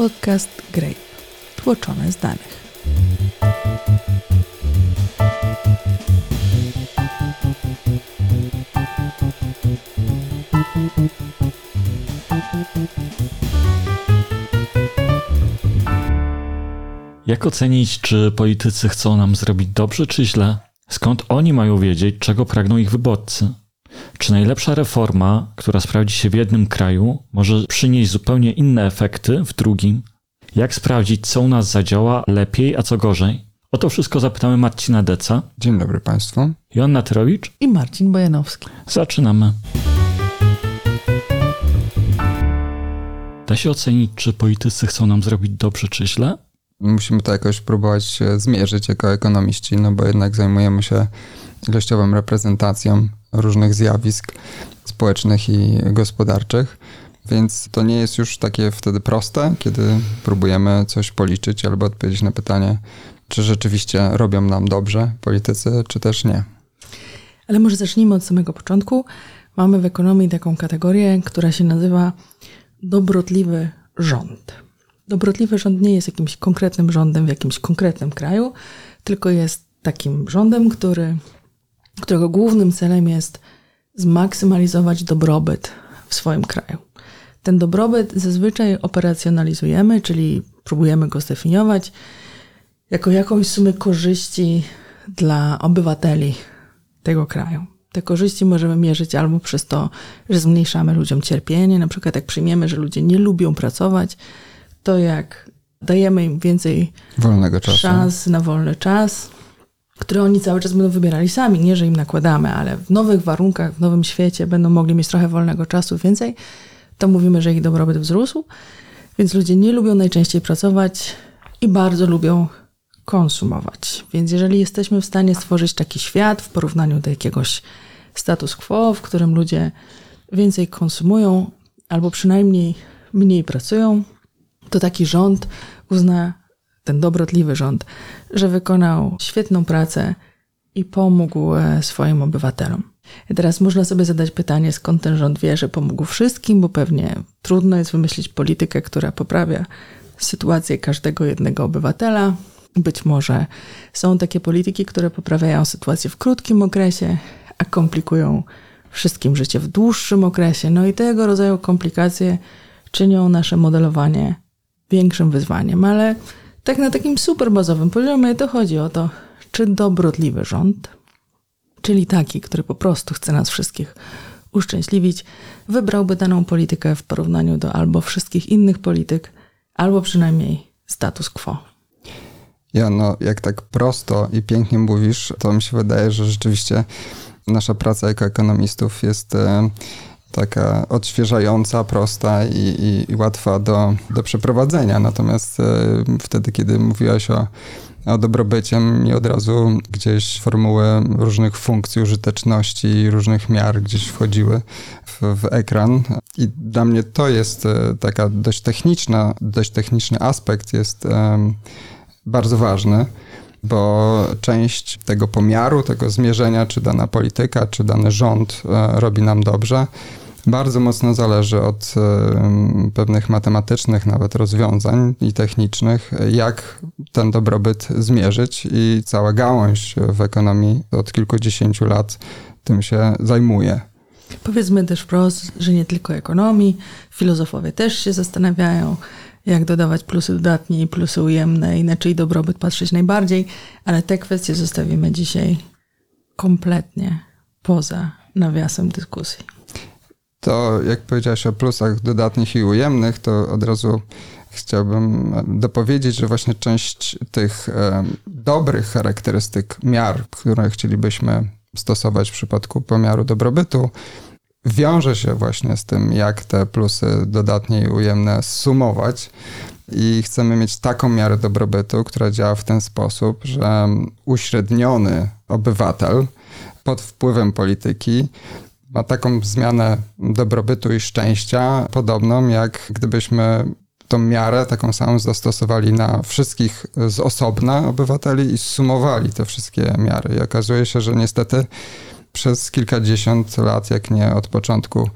podcast Grape, tłoczone z danych. Jak ocenić, czy politycy chcą nam zrobić dobrze czy źle? Skąd oni mają wiedzieć, czego pragną ich wyborcy? Czy najlepsza reforma, która sprawdzi się w jednym kraju, może przynieść zupełnie inne efekty w drugim? Jak sprawdzić, co u nas zadziała lepiej, a co gorzej? O to wszystko zapytamy Marcina Deca. Dzień dobry Państwu. Joanna Terowicz. I Marcin Bojanowski. Zaczynamy. Da się ocenić, czy politycy chcą nam zrobić dobrze czy źle? Musimy to jakoś próbować zmierzyć jako ekonomiści, no bo jednak zajmujemy się ilościową reprezentacją różnych zjawisk społecznych i gospodarczych. Więc to nie jest już takie wtedy proste, kiedy próbujemy coś policzyć albo odpowiedzieć na pytanie, czy rzeczywiście robią nam dobrze politycy, czy też nie. Ale może zacznijmy od samego początku. Mamy w ekonomii taką kategorię, która się nazywa dobrotliwy rząd. Dobrotliwy rząd nie jest jakimś konkretnym rządem w jakimś konkretnym kraju, tylko jest takim rządem, który, którego głównym celem jest zmaksymalizować dobrobyt w swoim kraju. Ten dobrobyt zazwyczaj operacjonalizujemy, czyli próbujemy go zdefiniować jako jakąś sumę korzyści dla obywateli tego kraju. Te korzyści możemy mierzyć albo przez to, że zmniejszamy ludziom cierpienie, na przykład jak przyjmiemy, że ludzie nie lubią pracować, to jak dajemy im więcej wolnego czasu. szans na wolny czas, który oni cały czas będą wybierali sami, nie że im nakładamy, ale w nowych warunkach, w nowym świecie będą mogli mieć trochę wolnego czasu więcej, to mówimy, że ich dobrobyt wzrósł. Więc ludzie nie lubią najczęściej pracować i bardzo lubią konsumować. Więc jeżeli jesteśmy w stanie stworzyć taki świat w porównaniu do jakiegoś status quo, w którym ludzie więcej konsumują albo przynajmniej mniej pracują, to taki rząd uzna, ten dobrotliwy rząd, że wykonał świetną pracę i pomógł e, swoim obywatelom. I teraz można sobie zadać pytanie, skąd ten rząd wie, że pomógł wszystkim, bo pewnie trudno jest wymyślić politykę, która poprawia sytuację każdego jednego obywatela. Być może są takie polityki, które poprawiają sytuację w krótkim okresie, a komplikują wszystkim życie w dłuższym okresie. No i tego rodzaju komplikacje czynią nasze modelowanie większym wyzwaniem, ale tak na takim super bazowym poziomie to chodzi o to, czy dobrotliwy rząd, czyli taki, który po prostu chce nas wszystkich uszczęśliwić, wybrałby daną politykę w porównaniu do albo wszystkich innych polityk, albo przynajmniej status quo. Ja, no, jak tak prosto i pięknie mówisz, to mi się wydaje, że rzeczywiście nasza praca jako ekonomistów jest e, taka odświeżająca, prosta i, i, i łatwa do, do przeprowadzenia. Natomiast e, wtedy, kiedy mówiłaś o, o dobrobycie, mi od razu gdzieś formuły różnych funkcji, użyteczności, różnych miar gdzieś wchodziły w, w ekran. I dla mnie to jest e, taka dość techniczna, dość techniczny aspekt jest bardzo ważny bo część tego pomiaru, tego zmierzenia, czy dana polityka, czy dany rząd e, robi nam dobrze, bardzo mocno zależy od e, pewnych matematycznych nawet rozwiązań i technicznych, jak ten dobrobyt zmierzyć i cała gałąź w ekonomii od kilkudziesięciu lat tym się zajmuje. Powiedzmy też wprost, że nie tylko ekonomii, filozofowie też się zastanawiają, jak dodawać plusy dodatnie i plusy ujemne i na czyj dobrobyt patrzeć najbardziej, ale te kwestie zostawimy dzisiaj kompletnie poza nawiasem dyskusji. To jak powiedziałeś o plusach dodatnich i ujemnych, to od razu chciałbym dopowiedzieć, że właśnie część tych e, dobrych charakterystyk miar, które chcielibyśmy stosować w przypadku pomiaru dobrobytu, wiąże się właśnie z tym, jak te plusy dodatnie i ujemne sumować. I chcemy mieć taką miarę dobrobytu, która działa w ten sposób, że uśredniony obywatel pod wpływem polityki ma taką zmianę dobrobytu i szczęścia, podobną jak gdybyśmy tą miarę taką samą zastosowali na wszystkich z osobna obywateli i sumowali te wszystkie miary. I okazuje się, że niestety przez kilkadziesiąt lat, jak nie od początku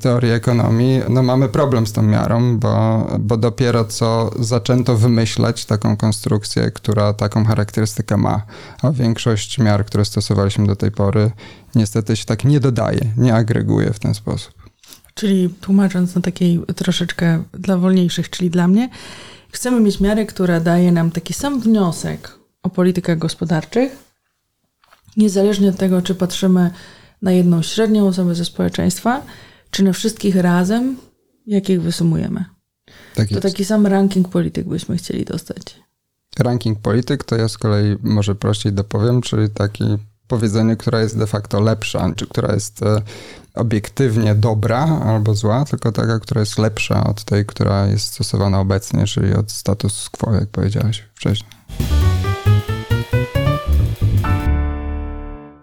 teorii ekonomii, no mamy problem z tą miarą, bo, bo dopiero co zaczęto wymyślać taką konstrukcję, która taką charakterystykę ma, a większość miar, które stosowaliśmy do tej pory, niestety się tak nie dodaje, nie agreguje w ten sposób. Czyli tłumacząc na takiej troszeczkę dla wolniejszych, czyli dla mnie, chcemy mieć miarę, która daje nam taki sam wniosek o politykach gospodarczych, niezależnie od tego, czy patrzymy na jedną średnią osobę ze społeczeństwa, czy na wszystkich razem, jakich wysumujemy. Tak to taki sam ranking polityk byśmy chcieli dostać. Ranking polityk to ja z kolei może prościej dopowiem, czyli taki powiedzenie, która jest de facto lepsza, czy która jest e, obiektywnie dobra albo zła, tylko taka, która jest lepsza od tej, która jest stosowana obecnie, czyli od status quo, jak powiedziałeś wcześniej.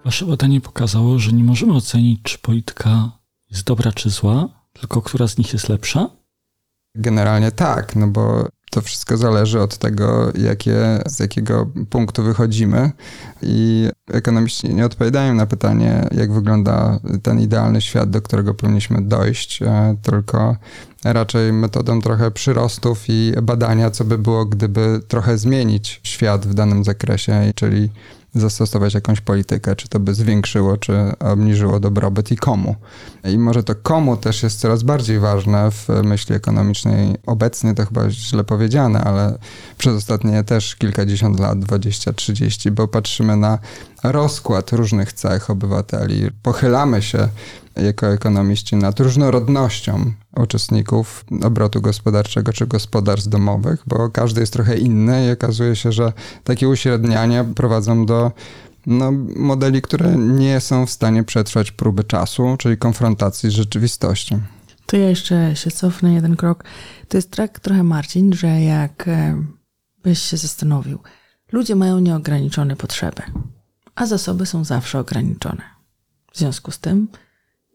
Wasze badanie pokazało, że nie możemy ocenić, czy polityka jest dobra czy zła, tylko która z nich jest lepsza? Generalnie tak, no bo to wszystko zależy od tego, jakie, z jakiego punktu wychodzimy. I ekonomiści nie odpowiadają na pytanie, jak wygląda ten idealny świat, do którego powinniśmy dojść, e, tylko raczej metodą trochę przyrostów i badania, co by było, gdyby trochę zmienić świat w danym zakresie, czyli zastosować jakąś politykę, czy to by zwiększyło, czy obniżyło dobrobyt i komu. I może to komu też jest coraz bardziej ważne w myśli ekonomicznej. Obecnie to chyba źle powiedziane, ale przez ostatnie też kilkadziesiąt lat, 20-30, bo patrzymy na rozkład różnych cech obywateli. Pochylamy się jako ekonomiści nad różnorodnością uczestników obrotu gospodarczego czy gospodarstw domowych, bo każdy jest trochę inny i okazuje się, że takie uśredniania prowadzą do no, modeli, które nie są w stanie przetrwać próby czasu, czyli konfrontacji z rzeczywistością. To ja jeszcze się cofnę jeden krok. To jest tak trochę, Marcin, że jak e, byś się zastanowił, ludzie mają nieograniczone potrzeby, a zasoby są zawsze ograniczone. W związku z tym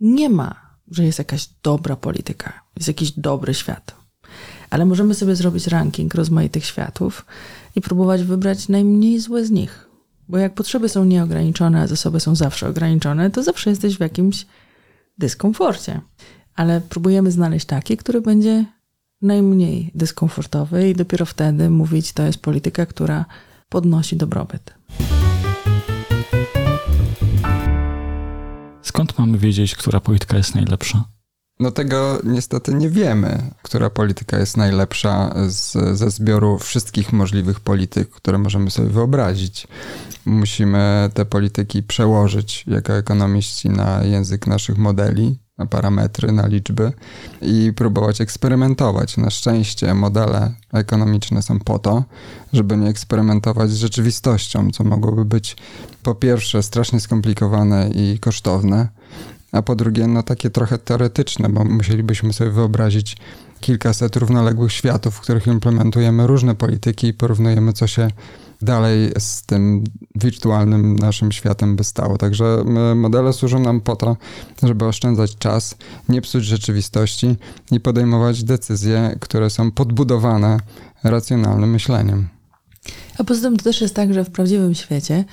nie ma, że jest jakaś dobra polityka, jest jakiś dobry świat. Ale możemy sobie zrobić ranking rozmaitych światów i próbować wybrać najmniej złe z nich. Bo jak potrzeby są nieograniczone, a zasoby są zawsze ograniczone, to zawsze jesteś w jakimś dyskomforcie. Ale próbujemy znaleźć taki, który będzie najmniej dyskomfortowy i dopiero wtedy mówić, to jest polityka, która podnosi dobrobyt. Skąd mamy wiedzieć, która polityka jest najlepsza? No tego niestety nie wiemy, która polityka jest najlepsza z, ze zbioru wszystkich możliwych polityk, które możemy sobie wyobrazić. Musimy te polityki przełożyć jako ekonomiści na język naszych modeli, na parametry, na liczby i próbować eksperymentować. Na szczęście modele ekonomiczne są po to, żeby nie eksperymentować z rzeczywistością, co mogłoby być po pierwsze strasznie skomplikowane i kosztowne, a po drugie no takie trochę teoretyczne, bo musielibyśmy sobie wyobrazić kilkaset równoległych światów, w których implementujemy różne polityki i porównujemy, co się dalej z tym wirtualnym naszym światem by stało. Także modele służą nam po to, żeby oszczędzać czas, nie psuć rzeczywistości i podejmować decyzje, które są podbudowane racjonalnym myśleniem. A poza tym to też jest tak, że w prawdziwym świecie,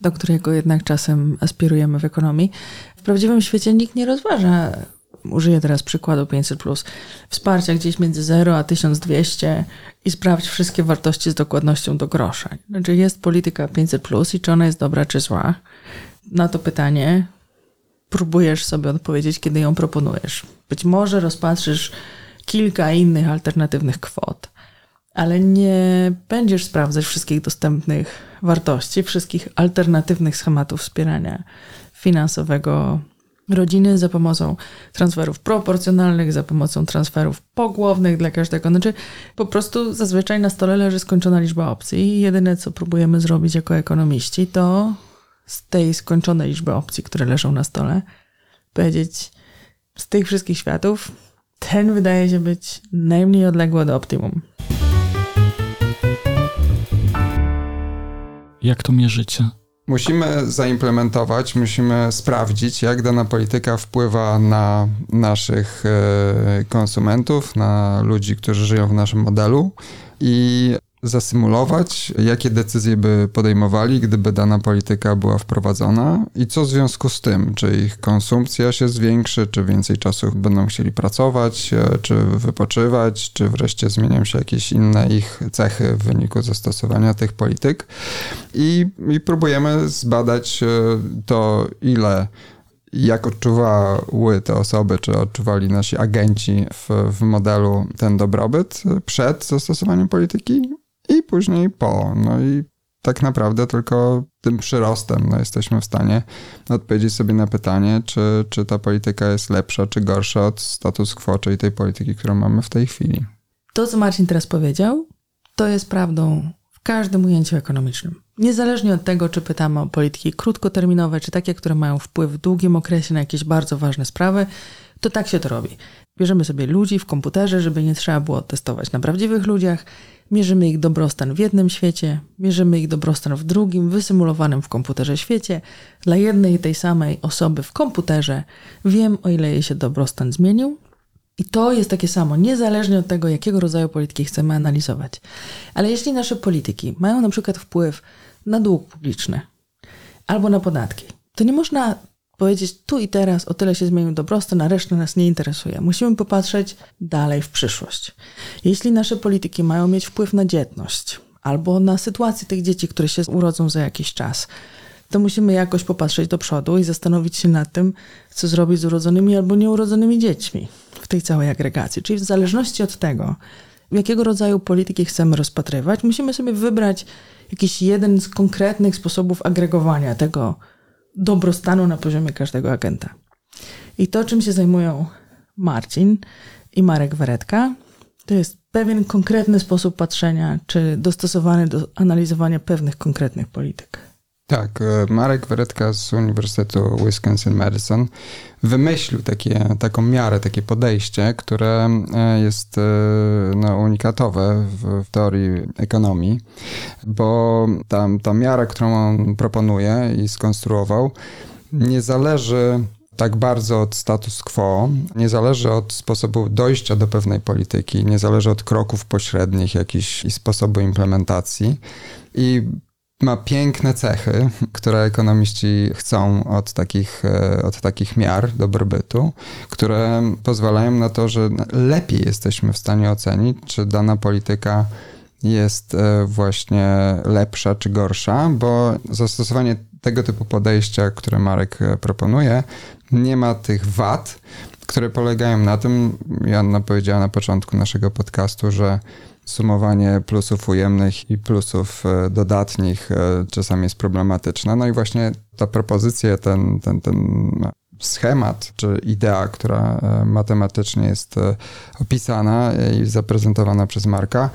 do którego jednak czasem aspirujemy w ekonomii, w prawdziwym świecie nikt nie rozważa użyję teraz przykładu 500, wsparcia gdzieś między 0 a 1200 i sprawdź wszystkie wartości z dokładnością do grosza. Znaczy jest polityka 500 i czy ona jest dobra czy zła? Na to pytanie próbujesz sobie odpowiedzieć, kiedy ją proponujesz. Być może rozpatrzysz kilka innych alternatywnych kwot, ale nie będziesz sprawdzać wszystkich dostępnych wartości, wszystkich alternatywnych schematów wspierania finansowego rodziny za pomocą transferów proporcjonalnych, za pomocą transferów pogłownych dla każdego. Znaczy, po prostu zazwyczaj na stole leży skończona liczba opcji i jedyne, co próbujemy zrobić jako ekonomiści, to z tej skończonej liczby opcji, które leżą na stole, powiedzieć z tych wszystkich światów, ten wydaje się być najmniej odległy od optimum. Jak to mierzycie? Musimy zaimplementować, musimy sprawdzić, jak dana polityka wpływa na naszych e, konsumentów, na ludzi, którzy żyją w naszym modelu. I zasymulować, jakie decyzje by podejmowali, gdyby dana polityka była wprowadzona? I co w związku z tym, czy ich konsumpcja się zwiększy, czy więcej czasu będą chcieli pracować, e, czy wypoczywać, czy wreszcie zmienią się jakieś inne ich cechy w wyniku zastosowania tych polityk. I, i próbujemy zbadać e, to, ile jak odczuwały te osoby, czy odczuwali nasi agenci w, w modelu ten dobrobyt przed zastosowaniem polityki i później po. No i tak naprawdę tylko tym przyrostem no, jesteśmy w stanie odpowiedzieć sobie na pytanie, czy, czy ta polityka jest lepsza, czy gorsza od status quo, czyli tej polityki, którą mamy w tej chwili. To, co Marcin teraz powiedział, to jest prawdą w każdym ujęciu ekonomicznym. Niezależnie od tego, czy pytamy o polityki krótkoterminowe, czy takie, które mają wpływ w długim okresie na jakieś bardzo ważne sprawy, to tak się to robi. Bierzemy sobie ludzi w komputerze, żeby nie trzeba było testować na prawdziwych ludziach, mierzymy ich dobrostan w jednym świecie, mierzymy ich dobrostan w drugim, wysymulowanym w komputerze świecie. Dla jednej i tej samej osoby w komputerze wiem, o ile jej się dobrostan zmienił, i to jest takie samo, niezależnie od tego, jakiego rodzaju polityki chcemy analizować. Ale jeśli nasze polityki mają na przykład wpływ na dług publiczny albo na podatki, to nie można powiedzieć tu i teraz o tyle się zmienił dobrostan, a reszta nas nie interesuje. Musimy popatrzeć dalej w przyszłość. Jeśli nasze polityki mają mieć wpływ na dzietność albo na sytuację tych dzieci, które się urodzą za jakiś czas, to musimy jakoś popatrzeć do przodu i zastanowić się nad tym, co zrobić z urodzonymi albo nieurodzonymi dziećmi w tej całej agregacji. Czyli w zależności od tego, jakiego rodzaju polityki chcemy rozpatrywać, musimy sobie wybrać jakiś jeden z konkretnych sposobów agregowania tego dobrostanu na poziomie każdego agenta. I to, czym się zajmują Marcin i Marek Weretka, to jest pewien konkretny sposób patrzenia, czy dostosowany do analizowania pewnych konkretnych polityk. Tak, e, Marek Weretka z Uniwersytetu Wisconsin-Madison wymyślił takie, taką miarę, takie podejście, które e, jest e, no, unikatowe w, w teorii ekonomii, bo ta, ta miara, którą on proponuje i skonstruował, nie zależy tak bardzo od status quo, nie zależy od sposobu dojścia do pewnej polityki, nie zależy od kroków pośrednich jakichś i sposobu implementacji. I ma piękne cechy, które ekonomiści chcą od takich, e, od takich miar dobrobytu, które pozwalają na to, że lepiej jesteśmy w stanie ocenić, czy dana polityka jest e, właśnie lepsza czy gorsza, bo zastosowanie tego typu podejścia, które Marek e, proponuje, nie ma tych wad, które polegają na tym, Janna powiedziała na początku naszego podcastu, że sumowanie plusów ujemnych i plusów e, dodatnich e, czasami jest problematyczne. No i właśnie ta propozycja, ten, ten, ten schemat czy idea, która e, matematycznie jest opisana i zaprezentowana przez Marka,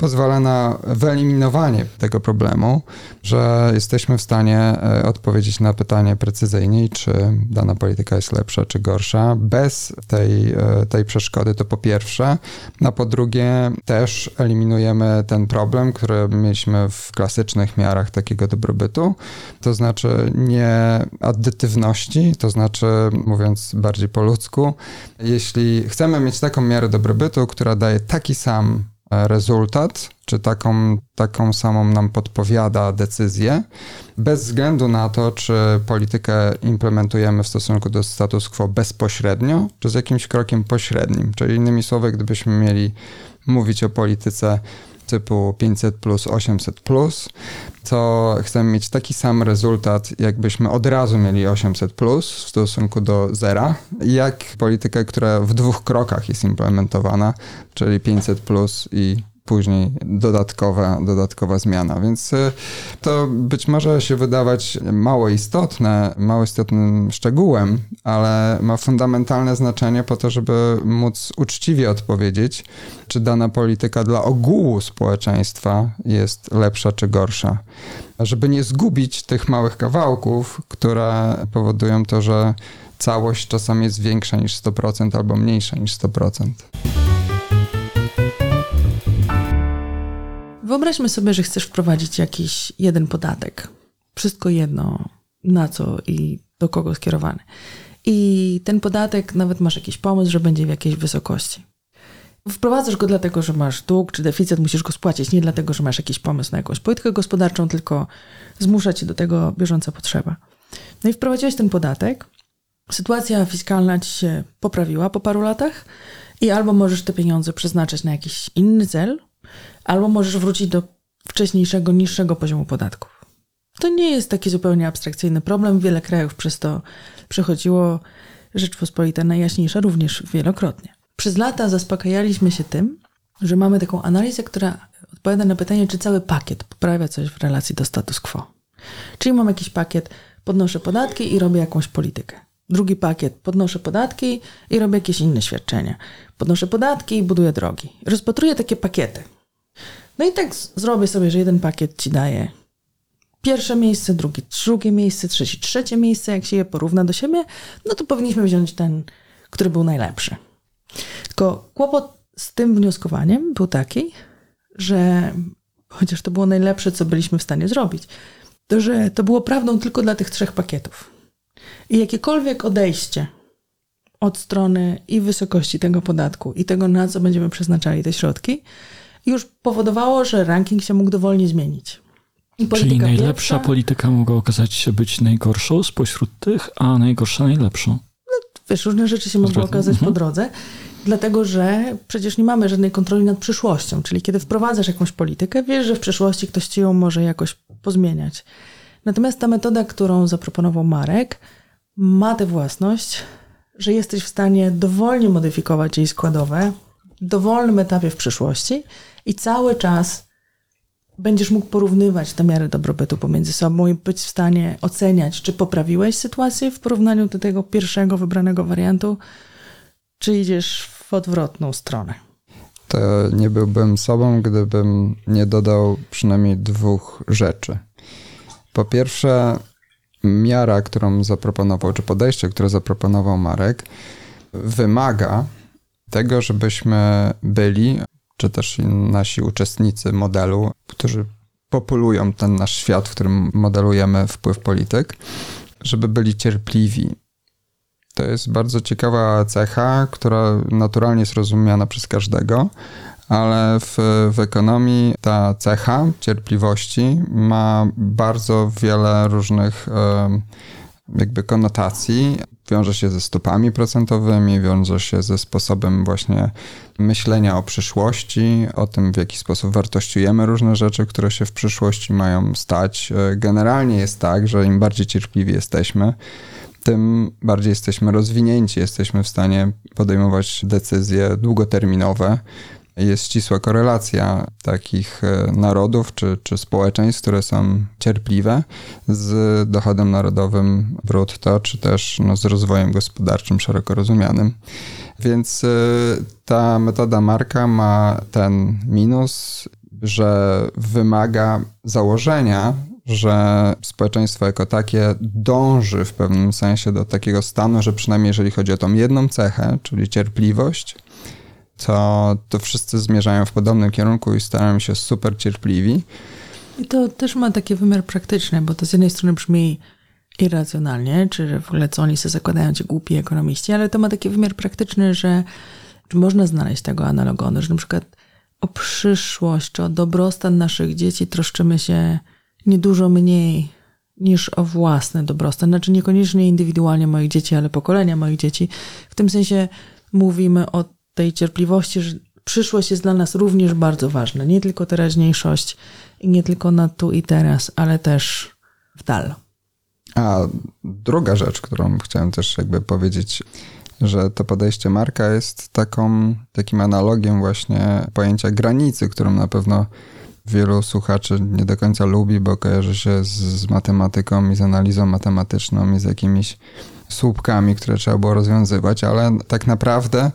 pozwala na wyeliminowanie tego problemu, że jesteśmy w stanie e, odpowiedzieć na pytanie precyzyjniej, czy dana polityka jest lepsza czy gorsza, bez tej, e, tej przeszkody, to po pierwsze. A po drugie, też eliminujemy ten problem, który mieliśmy w klasycznych miarach takiego dobrobytu, to znaczy nie addytywności, to znaczy, mówiąc bardziej po ludzku, jeśli chcemy mieć taką miarę dobrobytu, która daje taki sam rezultat, czy taką, taką samą nam podpowiada decyzję, bez względu na to, czy politykę implementujemy w stosunku do status quo bezpośrednio, czy z jakimś krokiem pośrednim. Czyli innymi słowy, gdybyśmy mieli mówić o polityce typu 500 plus, 800 plus, to chcemy mieć taki sam rezultat, jakbyśmy od razu mieli 800 plus w stosunku do zera, jak politykę, która w dwóch krokach jest implementowana, czyli 500 plus i później dodatkowa, dodatkowa zmiana. Więc y, to być może się wydawać mało istotne, mało istotnym szczegółem, ale ma fundamentalne znaczenie po to, żeby móc uczciwie odpowiedzieć, czy dana polityka dla ogółu społeczeństwa jest lepsza czy gorsza. Żeby nie zgubić tych małych kawałków, które powodują to, że całość czasami jest większa niż 100% albo mniejsza niż 100%. Wyobraźmy sobie, że chcesz wprowadzić jakiś jeden podatek. Wszystko jedno, na co i do kogo skierowany. I ten podatek, nawet masz jakiś pomysł, że będzie w jakiejś wysokości. wprowadzasz go dlatego, że masz dług czy deficyt, musisz go spłacić, nie dlatego, że masz jakiś pomysł na jakąś politykę gospodarczą, tylko zmusza cię do tego bieżąca potrzeba. No i wprowadziłeś ten podatek, sytuacja fiskalna ci się poprawiła po paru latach i albo możesz te pieniądze przeznaczyć na jakiś inny cel, albo możesz wrócić do wcześniejszego, niższego poziomu podatków. To nie jest taki zupełnie abstrakcyjny problem. Wiele krajów przez to przechodziło. Rzeczpospolita najjaśniejsza również wielokrotnie. Przez lata zaspokajaliśmy się tym, że mamy taką analizę, która odpowiada na pytanie, czy cały pakiet poprawia coś w relacji do status quo. Czyli mam jakiś pakiet, podnoszę podatki i robię jakąś politykę. Drugi pakiet, podnoszę podatki i robię jakieś inne świadczenia. Podnoszę podatki i buduję drogi. Rozpatruję takie pakiety. No i tak zrobię sobie, że jeden pakiet ci daje pierwsze miejsce, drugi drugie miejsce, trzeci trzecie miejsce. Jak się je porówna do siebie, no to powinniśmy wziąć ten, który był najlepszy. Tylko kłopot z tym wnioskowaniem był taki, że chociaż to było najlepsze, co byliśmy w stanie zrobić, to że to było prawdą tylko dla tych trzech pakietów. I jakiekolwiek odejście od strony i wysokości tego podatku, i tego, na co będziemy przeznaczali te środki, już powodowało, że ranking się mógł dowolnie zmienić. Czyli najlepsza pierwsza, polityka mogła okazać się być najgorszą spośród tych, a najgorsza najlepszą. No, wiesz, różne rzeczy się mogły okazać mhm. po drodze, dlatego że przecież nie mamy żadnej kontroli nad przyszłością. Czyli kiedy wprowadzasz jakąś politykę, wiesz, że w przyszłości ktoś ci ją może jakoś pozmieniać. Natomiast ta metoda, którą zaproponował Marek, ma tę własność, że jesteś w stanie dowolnie modyfikować jej składowe w dowolnym etapie w przyszłości i cały czas będziesz mógł porównywać te miary dobrobytu pomiędzy sobą i być w stanie oceniać, czy poprawiłeś sytuację w porównaniu do tego pierwszego wybranego wariantu, czy idziesz w odwrotną stronę. To nie byłbym sobą, gdybym nie dodał przynajmniej dwóch rzeczy. Po pierwsze, miara, którą zaproponował, czy podejście, które zaproponował Marek, wymaga tego, żebyśmy byli, czy też nasi uczestnicy modelu, którzy populują ten nasz świat, w którym modelujemy wpływ polityk, żeby byli cierpliwi. To jest bardzo ciekawa cecha, która naturalnie jest rozumiana przez każdego, ale w, w ekonomii ta cecha cierpliwości ma bardzo wiele różnych jakby konotacji. Wiąże się ze stopami procentowymi, wiąże się ze sposobem właśnie myślenia o przyszłości, o tym, w jaki sposób wartościujemy różne rzeczy, które się w przyszłości mają stać. Generalnie jest tak, że im bardziej cierpliwi jesteśmy, tym bardziej jesteśmy rozwinięci, jesteśmy w stanie podejmować decyzje długoterminowe, jest ścisła korelacja takich e, narodów czy, czy społeczeństw, które są cierpliwe z dochodem narodowym brutto, czy też no, z rozwojem gospodarczym szeroko rozumianym. Więc e, ta metoda Marka ma ten minus, że wymaga założenia, że społeczeństwo jako takie dąży w pewnym sensie do takiego stanu, że przynajmniej jeżeli chodzi o tą jedną cechę, czyli cierpliwość, to, to wszyscy zmierzają w podobnym kierunku i starają się super cierpliwi. I to też ma taki wymiar praktyczny, bo to z jednej strony brzmi irracjonalnie, czy w ogóle co oni sobie zakładają ci głupi ekonomiści, ale to ma taki wymiar praktyczny, że można znaleźć tego analogonu, że na przykład o przyszłość, czy o dobrostan naszych dzieci troszczymy się niedużo mniej niż o własny dobrostan. Znaczy niekoniecznie indywidualnie moich dzieci, ale pokolenia moich dzieci. W tym sensie mówimy o tej cierpliwości, że przyszłość jest dla nas również bardzo ważna. Nie tylko teraźniejszość i nie tylko na tu i teraz, ale też w dal. A druga rzecz, którą chciałem też jakby powiedzieć, że to podejście Marka jest taką, takim analogiem właśnie pojęcia granicy, którą na pewno wielu słuchaczy nie do końca lubi, bo kojarzy się z, z matematyką i z analizą matematyczną i z jakimiś słupkami, które trzeba było rozwiązywać, ale tak naprawdę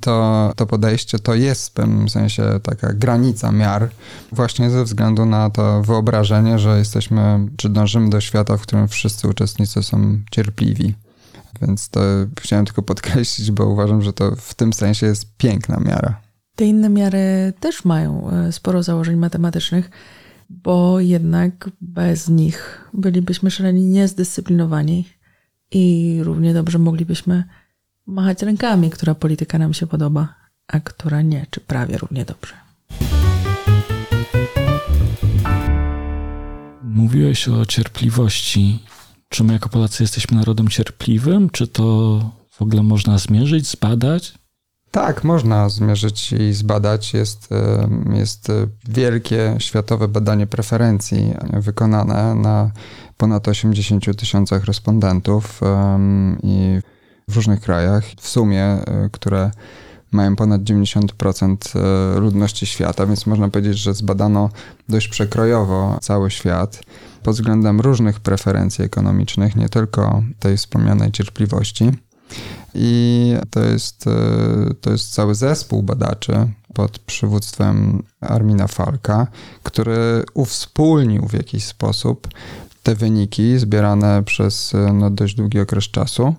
to, to podejście to jest w pewnym sensie taka granica miar, właśnie ze względu na to wyobrażenie, że jesteśmy, czy dążymy do świata, w którym wszyscy uczestnicy są cierpliwi. Więc to chciałem tylko podkreślić, bo uważam, że to w tym sensie jest piękna miara. Te inne miary też mają e, sporo założeń matematycznych, bo jednak bez nich bylibyśmy szaleni niezdyscyplinowani i równie dobrze moglibyśmy machać rękami, która polityka nam się podoba a która nie, czy prawie równie dobrze. Mówiłeś o cierpliwości. Czy my jako Polacy jesteśmy narodem cierpliwym? Czy to w ogóle można zmierzyć, zbadać? Tak, można zmierzyć i zbadać. Jest, jest wielkie światowe badanie preferencji wykonane na ponad 80 tysiącach respondentów i w różnych krajach. W sumie, e, które mają ponad 90% e, ludności świata, więc można powiedzieć, że zbadano dość przekrojowo cały świat pod względem różnych preferencji ekonomicznych, nie tylko tej wspomnianej cierpliwości. I to jest, e, to jest cały zespół badaczy pod przywództwem Armina Falka, który uwspólnił w jakiś sposób te wyniki zbierane przez no, dość długi okres czasu.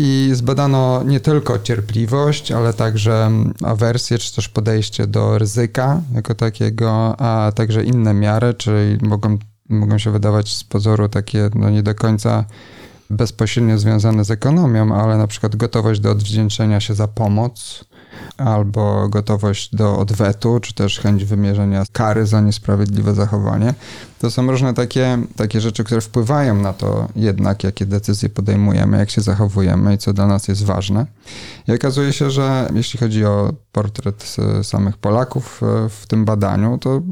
I zbadano nie tylko cierpliwość, ale także awersję, czy też podejście do ryzyka jako takiego, a także inne miary, czyli mogą, mogą się wydawać z pozoru takie no, nie do końca bezpośrednio związane z ekonomią, ale na przykład gotowość do odwdzięczenia się za pomoc, albo gotowość do odwetu, czy też chęć wymierzenia kary za niesprawiedliwe zachowanie. To są różne takie, takie rzeczy, które wpływają na to jednak, jakie decyzje podejmujemy, jak się zachowujemy i co dla nas jest ważne. I okazuje się, że jeśli chodzi o portret samych Polaków e, w tym badaniu, to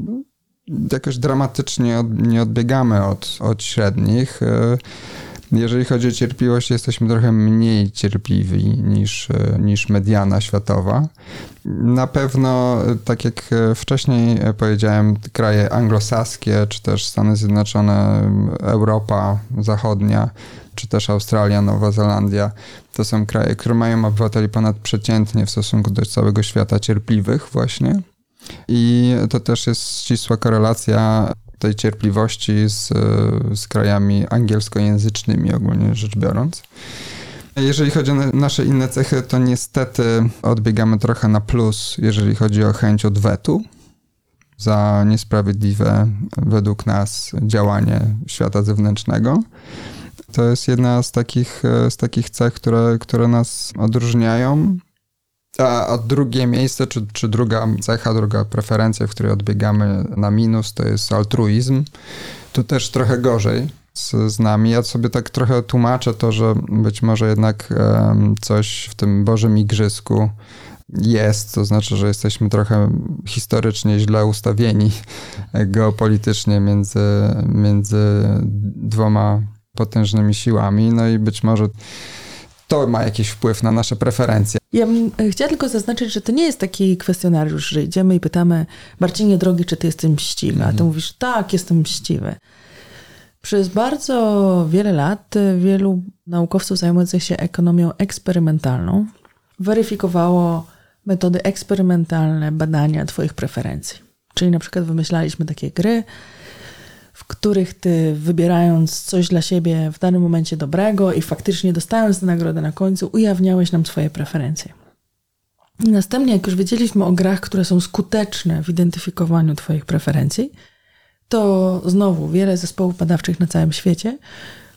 jakoś dramatycznie nie odbiegamy od, od średnich. E, jeżeli chodzi o cierpliwość, jesteśmy trochę mniej cierpliwi niż, niż mediana światowa. Na pewno, tak jak wcześniej powiedziałem, kraje anglosaskie, czy też Stany Zjednoczone, Europa Zachodnia, czy też Australia, Nowa Zelandia, to są kraje, które mają obywateli ponadprzeciętnie w stosunku do całego świata cierpliwych właśnie. I to też jest ścisła korelacja tej cierpliwości z, z krajami angielskojęzycznymi ogólnie rzecz biorąc. Jeżeli chodzi o nasze inne cechy, to niestety odbiegamy trochę na plus, jeżeli chodzi o chęć odwetu za niesprawiedliwe według nas działanie świata zewnętrznego. To jest jedna z takich, z takich cech, które, które nas odróżniają. A, a drugie miejsce, czy, czy druga cecha, druga preferencja, w której odbiegamy na minus, to jest altruizm. Tu też trochę gorzej z, z nami. Ja sobie tak trochę tłumaczę to, że być może jednak um, coś w tym Bożym Igrzysku jest, to znaczy, że jesteśmy trochę historycznie źle ustawieni geopolitycznie między, między dwoma potężnymi siłami, no i być może to ma jakiś wpływ na nasze preferencje. Ja bym e, chciała tylko zaznaczyć, że to nie jest taki kwestionariusz, że idziemy i pytamy Marcinie drogi, czy ty jesteś mściwy? A ty mhm. mówisz, tak, jestem mściwy. Przez bardzo wiele lat e, wielu naukowców zajmujących się ekonomią eksperymentalną weryfikowało metody eksperymentalne badania twoich preferencji. Czyli na przykład wymyślaliśmy takie gry, których ty wybierając coś dla siebie w danym momencie dobrego i faktycznie dostając tę nagrodę na końcu, ujawniałeś nam swoje preferencje. Następnie, jak już wiedzieliśmy o grach, które są skuteczne w identyfikowaniu Twoich preferencji, to znowu wiele zespołów badawczych na całym świecie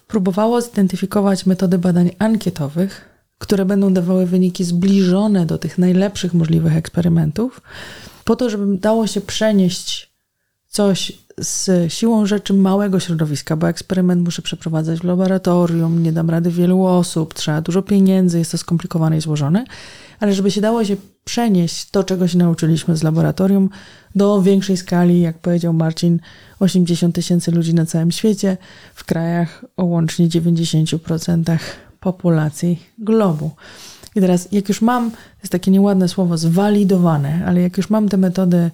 próbowało zidentyfikować metody badań ankietowych, które będą dawały wyniki zbliżone do tych najlepszych możliwych eksperymentów, po to, żeby dało się przenieść coś z siłą rzeczy małego środowiska, bo eksperyment muszę przeprowadzać w laboratorium, nie dam rady wielu osób, trzeba dużo pieniędzy, jest to skomplikowane i złożone, ale żeby się dało się przenieść to, czego się nauczyliśmy z laboratorium, do większej skali, jak powiedział Marcin, 80 tysięcy ludzi na całym świecie, w krajach o łącznie 90% populacji globu. I teraz, jak już mam, jest takie nieładne słowo, zwalidowane, ale jak już mam te metody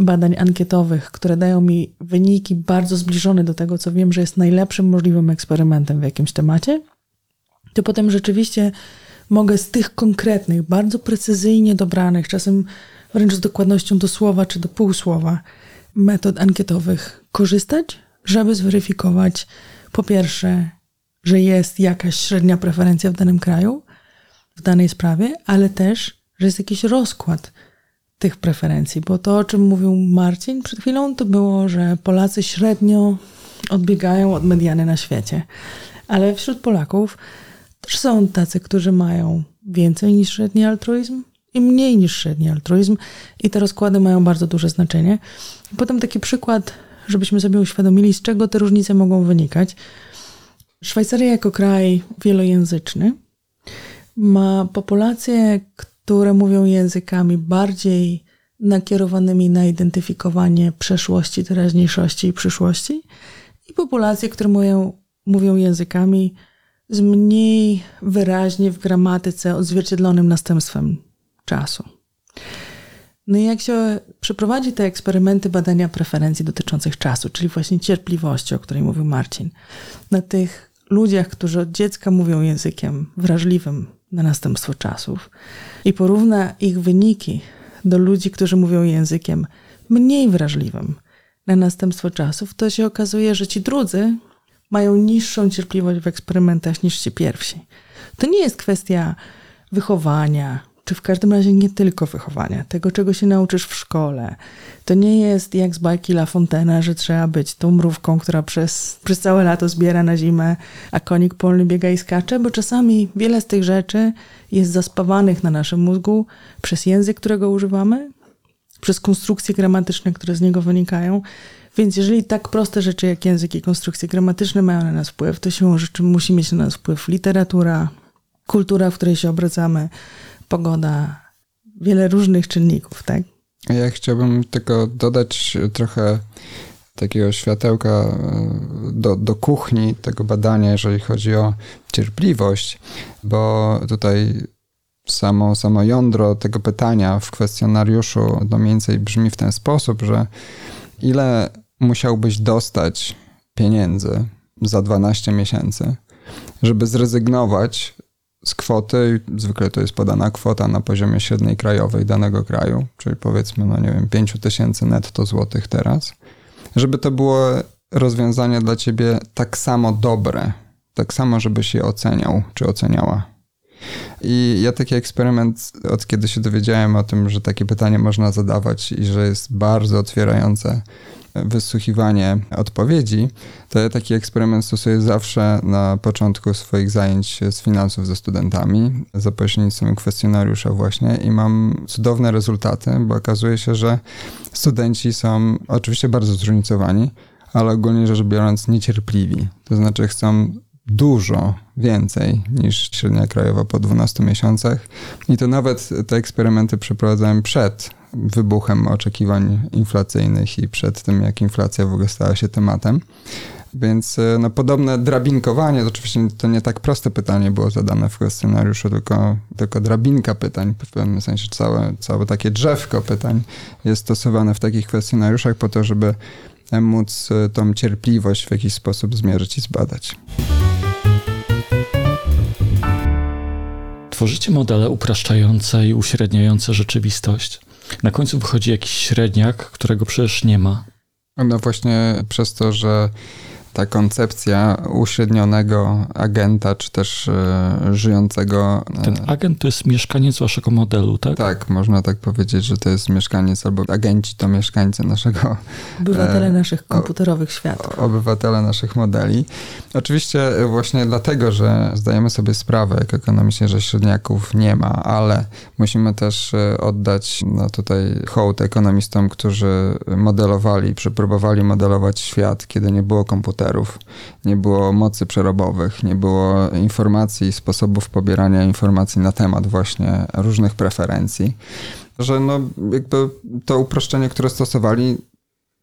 badań ankietowych, które dają mi wyniki bardzo zbliżone do tego, co wiem, że jest najlepszym możliwym eksperymentem w jakimś temacie, to potem rzeczywiście mogę z tych konkretnych, bardzo precyzyjnie dobranych, czasem wręcz z dokładnością do słowa czy do półsłowa metod ankietowych korzystać, żeby zweryfikować po pierwsze, że jest jakaś średnia preferencja w danym kraju, w danej sprawie, ale też, że jest jakiś rozkład tych preferencji, bo to, o czym mówił Marcin przed chwilą, to było, że Polacy średnio odbiegają od mediany na świecie. Ale wśród Polaków też są tacy, którzy mają więcej niż średni altruizm, i mniej niż średni altruizm i te rozkłady mają bardzo duże znaczenie. Potem taki przykład, żebyśmy sobie uświadomili, z czego te różnice mogą wynikać. Szwajcaria jako kraj wielojęzyczny ma populacje, które mówią językami bardziej nakierowanymi na identyfikowanie przeszłości, teraźniejszości i przyszłości i populacje, które mówią, mówią językami z mniej wyraźnie w gramatyce odzwierciedlonym następstwem czasu. No i jak się przeprowadzi te eksperymenty badania preferencji dotyczących czasu, czyli właśnie cierpliwości, o której mówił Marcin, na tych ludziach, którzy od dziecka mówią językiem wrażliwym na następstwo czasów i porówna ich wyniki do ludzi, którzy mówią językiem mniej wrażliwym na następstwo czasów, to się okazuje, że ci drudzy mają niższą cierpliwość w eksperymentach niż ci pierwsi. To nie jest kwestia wychowania, czy w każdym razie nie tylko wychowania, tego czego się nauczysz w szkole. To nie jest jak z bajki La Fontaine'a, że trzeba być tą mrówką, która przez, przez całe lato zbiera na zimę, a konik polny biega i skacze, bo czasami wiele z tych rzeczy jest zaspawanych na naszym mózgu przez język, którego używamy, przez konstrukcje gramatyczne, które z niego wynikają. Więc jeżeli tak proste rzeczy jak język i konstrukcje gramatyczne mają na nas wpływ, to siłą rzeczy musi mieć na nas wpływ literatura, kultura, w której się obracamy, pogoda, wiele różnych czynników, tak? Ja chciałbym tylko dodać trochę takiego światełka e, do, do kuchni tego badania, jeżeli chodzi o cierpliwość, bo tutaj samo, samo jądro tego pytania w kwestionariuszu no mniej więcej brzmi w ten sposób, że ile musiałbyś dostać pieniędzy za 12 miesięcy, żeby zrezygnować z kwoty, zwykle to jest podana kwota na poziomie średniej krajowej danego kraju, czyli powiedzmy, no nie wiem, 5 tysięcy netto złotych teraz, żeby to było rozwiązanie dla ciebie tak samo dobre, tak samo, żebyś je oceniał, czy oceniała. I ja taki eksperyment, od kiedy się dowiedziałem o tym, że takie pytanie można zadawać i że jest bardzo otwierające wysłuchiwanie odpowiedzi, to ja taki eksperyment stosuję zawsze na początku swoich zajęć z finansów ze studentami za pośrednictwem kwestionariusza właśnie i mam cudowne rezultaty, bo okazuje się, że studenci są oczywiście bardzo zróżnicowani, ale ogólnie rzecz biorąc niecierpliwi. To znaczy chcą dużo więcej niż średnia krajowa po 12 miesiącach. I to nawet te eksperymenty przeprowadzałem przed wybuchem oczekiwań inflacyjnych i przed tym, jak inflacja w ogóle stała się tematem. Więc e, no, podobne drabinkowanie, to oczywiście to nie tak proste pytanie było zadane w kwestionariuszu, tylko, tylko drabinka pytań, w pewnym sensie całe, całe takie drzewko pytań jest stosowane w takich kwestionariuszach po to, żeby móc e, tą cierpliwość w jakiś sposób zmierzyć i zbadać. Tworzycie modele upraszczające i uśredniające rzeczywistość. Na końcu wychodzi jakiś średniak, którego przecież nie ma. No właśnie przez to, że ta koncepcja uśrednionego agenta, czy też e, żyjącego. E, Ten agent to jest mieszkaniec waszego modelu, tak? Tak, można tak powiedzieć, że to jest mieszkaniec, albo agenci to mieszkańcy naszego. Obywatele e, naszych komputerowych światów. Obywatele naszych modeli. Oczywiście właśnie dlatego, że zdajemy sobie sprawę, jak ekonomicznie, że średniaków nie ma, ale musimy też oddać no tutaj hołd ekonomistom, którzy modelowali, przeprobowali modelować świat, kiedy nie było komputerów komputerów, nie było mocy przerobowych, nie było informacji, sposobów pobierania informacji na temat właśnie różnych preferencji, że no jakby to uproszczenie, które stosowali,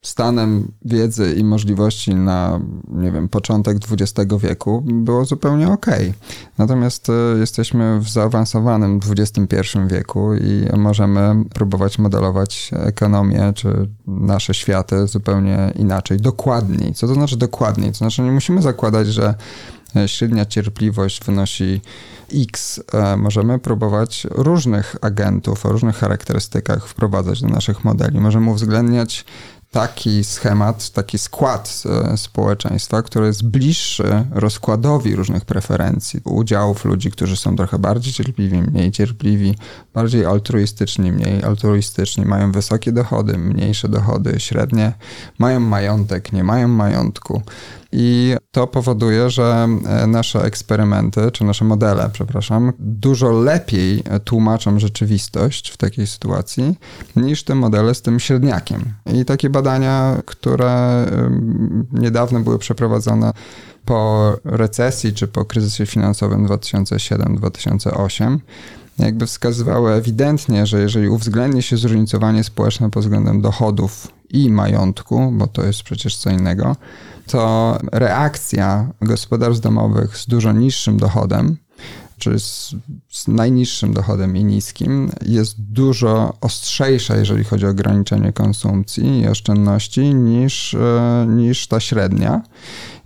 stanem wiedzy i możliwości na, nie wiem, początek XX wieku było zupełnie ok. Natomiast e, jesteśmy w zaawansowanym XXI wieku i możemy próbować modelować ekonomię czy nasze światy zupełnie inaczej, dokładniej. Co to znaczy dokładniej? To znaczy nie musimy zakładać, że e, średnia cierpliwość wynosi X. E, możemy próbować różnych agentów o różnych charakterystykach wprowadzać do naszych modeli. Możemy uwzględniać taki schemat, taki skład e, społeczeństwa, który jest bliższy rozkładowi różnych preferencji, udziałów ludzi, którzy są trochę bardziej cierpliwi, mniej cierpliwi, bardziej altruistyczni, mniej altruistyczni, mają wysokie dochody, mniejsze dochody, średnie, mają majątek, nie mają majątku. I to powoduje, że e, nasze eksperymenty, czy nasze modele, przepraszam, dużo lepiej tłumaczą rzeczywistość w takiej sytuacji niż te modele z tym średniakiem. I takie badania, które niedawno były przeprowadzone po recesji czy po kryzysie finansowym 2007-2008, jakby wskazywały ewidentnie, że jeżeli uwzględni się zróżnicowanie społeczne pod względem dochodów i majątku, bo to jest przecież co innego, to reakcja gospodarstw domowych z dużo niższym dochodem, czy z, z, najniższym dochodem i niskim, jest dużo ostrzejsza, jeżeli chodzi o ograniczenie konsumpcji i oszczędności, niż, e, niż ta średnia.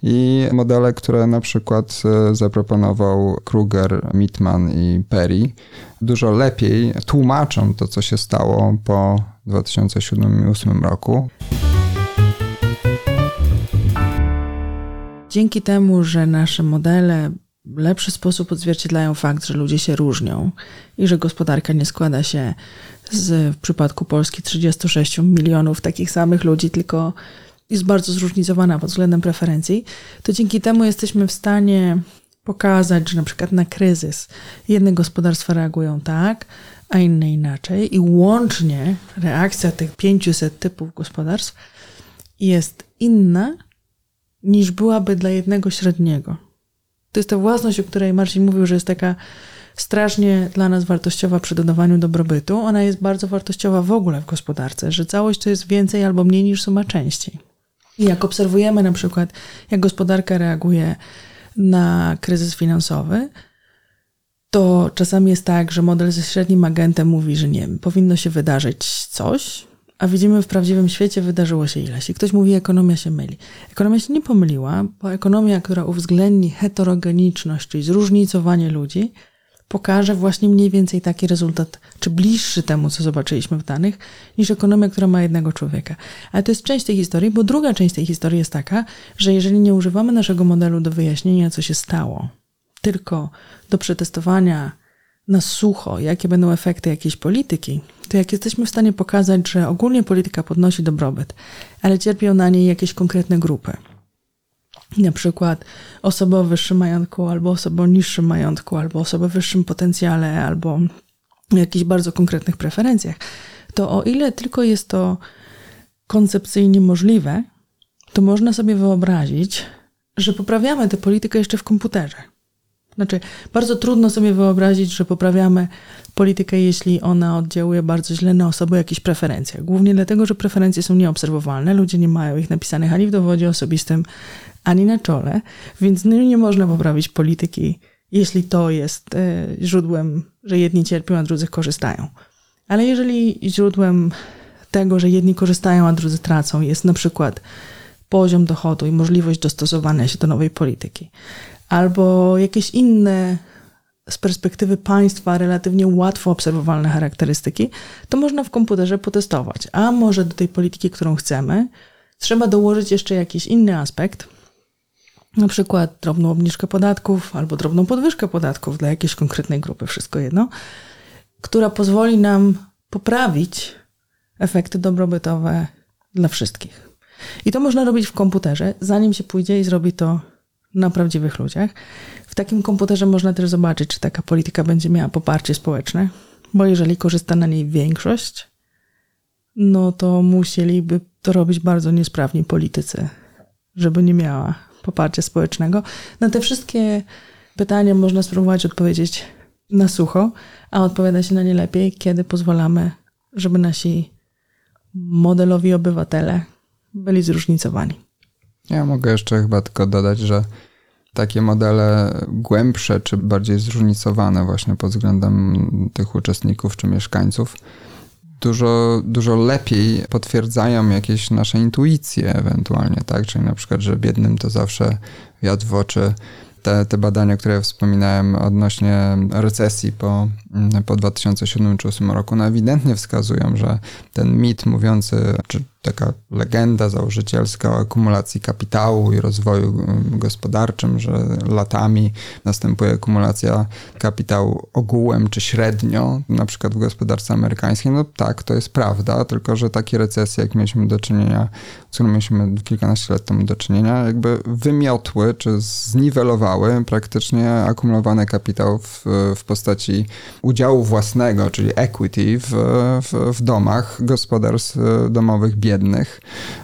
I modele, które na przykład e, zaproponował Kruger, Mitman i Perry, dużo lepiej tłumaczą to, co się stało po 2007 i 2008 roku. Dzięki temu, że nasze modele w lepszy sposób odzwierciedlają fakt, że ludzie się różnią i że gospodarka nie składa się z, w przypadku Polski 36 milionów takich samych ludzi, tylko jest bardzo zróżnicowana pod względem preferencji, to dzięki temu jesteśmy w stanie pokazać, że na przykład na kryzys jedne gospodarstwa reagują tak, a inne inaczej i łącznie reakcja tych 500 typów gospodarstw jest inna niż byłaby dla jednego średniego. To jest ta własność, o której Marcin mówił, że jest taka strasznie dla nas wartościowa przy dodawaniu dobrobytu. Ona jest bardzo wartościowa w ogóle w gospodarce, że całość to jest więcej albo mniej niż suma części. I jak obserwujemy na przykład, jak gospodarka reaguje na kryzys finansowy, to czasami jest tak, że model ze średnim agentem mówi, że nie powinno się wydarzyć coś, a widzimy w prawdziwym świecie wydarzyło się ileś. I ktoś mówi, ekonomia się myli. Ekonomia się nie pomyliła, bo ekonomia, która uwzględni heterogeniczność, czyli zróżnicowanie ludzi, pokaże właśnie mniej więcej taki rezultat, czy bliższy temu, co zobaczyliśmy w danych, niż ekonomia, która ma jednego człowieka. Ale to jest część tej historii, bo druga część tej historii jest taka, że jeżeli nie używamy naszego modelu do wyjaśnienia, co się stało, tylko do przetestowania na sucho, jakie będą efekty jakiejś polityki, to jak jesteśmy w stanie pokazać, że ogólnie polityka podnosi dobrobyt, ale cierpią na niej jakieś konkretne grupy, na przykład osoby o wyższym majątku, albo osoby o niższym majątku, albo osoby o wyższym potencjale, albo jakichś bardzo konkretnych preferencjach, to o ile tylko jest to koncepcyjnie możliwe, to można sobie wyobrazić, że poprawiamy tę politykę jeszcze w komputerze. Znaczy, bardzo trudno sobie wyobrazić, że poprawiamy politykę, jeśli ona oddziałuje bardzo źle na osoby o jakichś preferencjach. Głównie dlatego, że preferencje są nieobserwowalne, ludzie nie mają ich napisanych ani w dowodzie osobistym, ani na czole, więc no nie można poprawić polityki, jeśli to jest e, źródłem, że jedni cierpią, a drudzy korzystają. Ale jeżeli źródłem tego, że jedni korzystają, a drudzy tracą, jest na przykład poziom dochodu i możliwość dostosowania się do nowej polityki, albo jakieś inne z perspektywy państwa relatywnie łatwo obserwowalne charakterystyki, to można w komputerze potestować. A może do tej polityki, którą chcemy, trzeba dołożyć jeszcze jakiś inny aspekt, na przykład drobną obniżkę podatków albo drobną podwyżkę podatków dla jakiejś konkretnej grupy, wszystko jedno, która pozwoli nam poprawić efekty dobrobytowe dla wszystkich. I to można robić w komputerze, zanim się pójdzie i zrobi to na prawdziwych ludziach. W takim komputerze można też zobaczyć, czy taka polityka będzie miała poparcie społeczne, bo jeżeli korzysta na niej większość, no to musieliby to robić bardzo niesprawni politycy, żeby nie miała poparcia społecznego. Na te wszystkie pytania można spróbować odpowiedzieć na sucho, a odpowiada się na nie lepiej, kiedy pozwalamy, żeby nasi modelowi obywatele byli zróżnicowani. Ja mogę jeszcze chyba tylko dodać, że takie modele głębsze czy bardziej zróżnicowane właśnie pod względem tych uczestników czy mieszkańców dużo, dużo lepiej potwierdzają jakieś nasze intuicje ewentualnie, tak? Czyli na przykład, że biednym to zawsze wiatr w oczy. Te, te badania, które wspominałem odnośnie recesji po, po 2007 czy 2008 roku, no ewidentnie wskazują, że ten mit mówiący, czy taka legenda założycielska o akumulacji kapitału i rozwoju gospodarczym, że latami następuje akumulacja kapitału ogółem czy średnio, na przykład w gospodarce amerykańskiej. No tak, to jest prawda, tylko że takie recesje, jak mieliśmy do czynienia, z którą mieliśmy kilkanaście lat temu do czynienia, jakby wymiotły czy zniwelowały praktycznie akumulowany kapitał w, w postaci udziału własnego, czyli equity w, w, w domach gospodarstw domowych biednych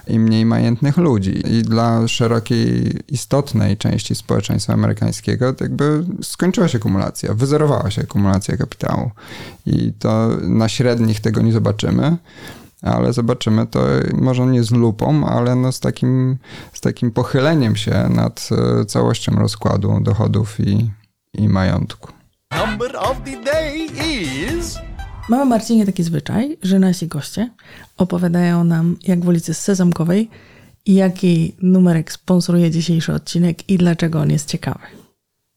i mniej majętnych ludzi. I dla szerokiej, istotnej części społeczeństwa amerykańskiego jakby skończyła się akumulacja, wyzerowała się akumulacja kapitału. I to na średnich tego nie zobaczymy ale zobaczymy to może nie z lupą, ale no z, takim, z takim pochyleniem się nad e, całością rozkładu dochodów i, i majątku. Number of the day is... Mamy Marcinie taki zwyczaj, że nasi goście opowiadają nam, jak w ulicy Sezamkowej jaki numerek sponsoruje dzisiejszy odcinek i dlaczego on jest ciekawy.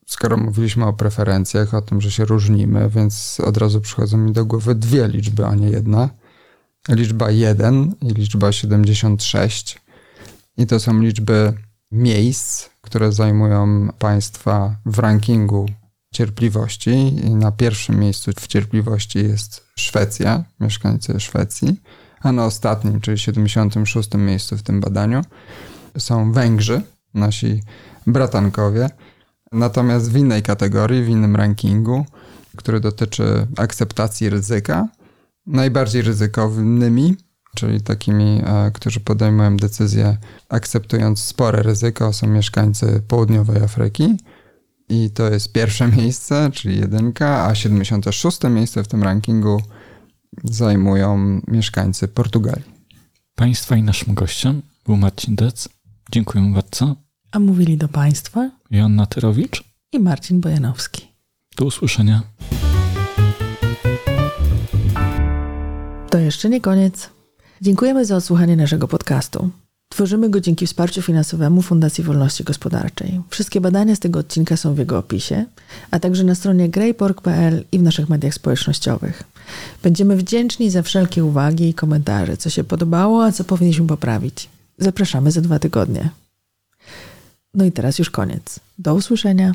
Skoro mówiliśmy o preferencjach, o tym, że się różnimy, więc od razu przychodzą mi do głowy dwie liczby, a nie jedna. Liczba 1 i liczba 76. I to są liczby miejsc, które zajmują państwa w rankingu cierpliwości. I na pierwszym miejscu w cierpliwości jest Szwecja, mieszkańcy Szwecji, a na ostatnim, czyli 76. miejscu w tym badaniu są Węgrzy, nasi bratankowie. Natomiast w innej kategorii, w innym rankingu, który dotyczy akceptacji ryzyka, najbardziej ryzykownymi, czyli takimi, e, którzy podejmują decyzje akceptując spore ryzyko, są mieszkańcy południowej Afryki. I to jest pierwsze miejsce, czyli jedynka, a 76 miejsce w tym rankingu zajmują mieszkańcy Portugalii. Państwa i naszym gościem był Marcin Dec. Dziękuję bardzo. A mówili do Państwa Joanna Tyrowicz i Marcin Bojanowski. Do usłyszenia. To jeszcze nie koniec. Dziękujemy za odsłuchanie naszego podcastu. Tworzymy go dzięki wsparciu finansowemu Fundacji Wolności Gospodarczej. Wszystkie badania z tego odcinka są w jego opisie, a także na stronie greypork.pl i w naszych mediach społecznościowych. Będziemy wdzięczni za wszelkie uwagi i komentarze, co się podobało, a co powinniśmy poprawić. Zapraszamy za dwa tygodnie. No i teraz już koniec. Do usłyszenia.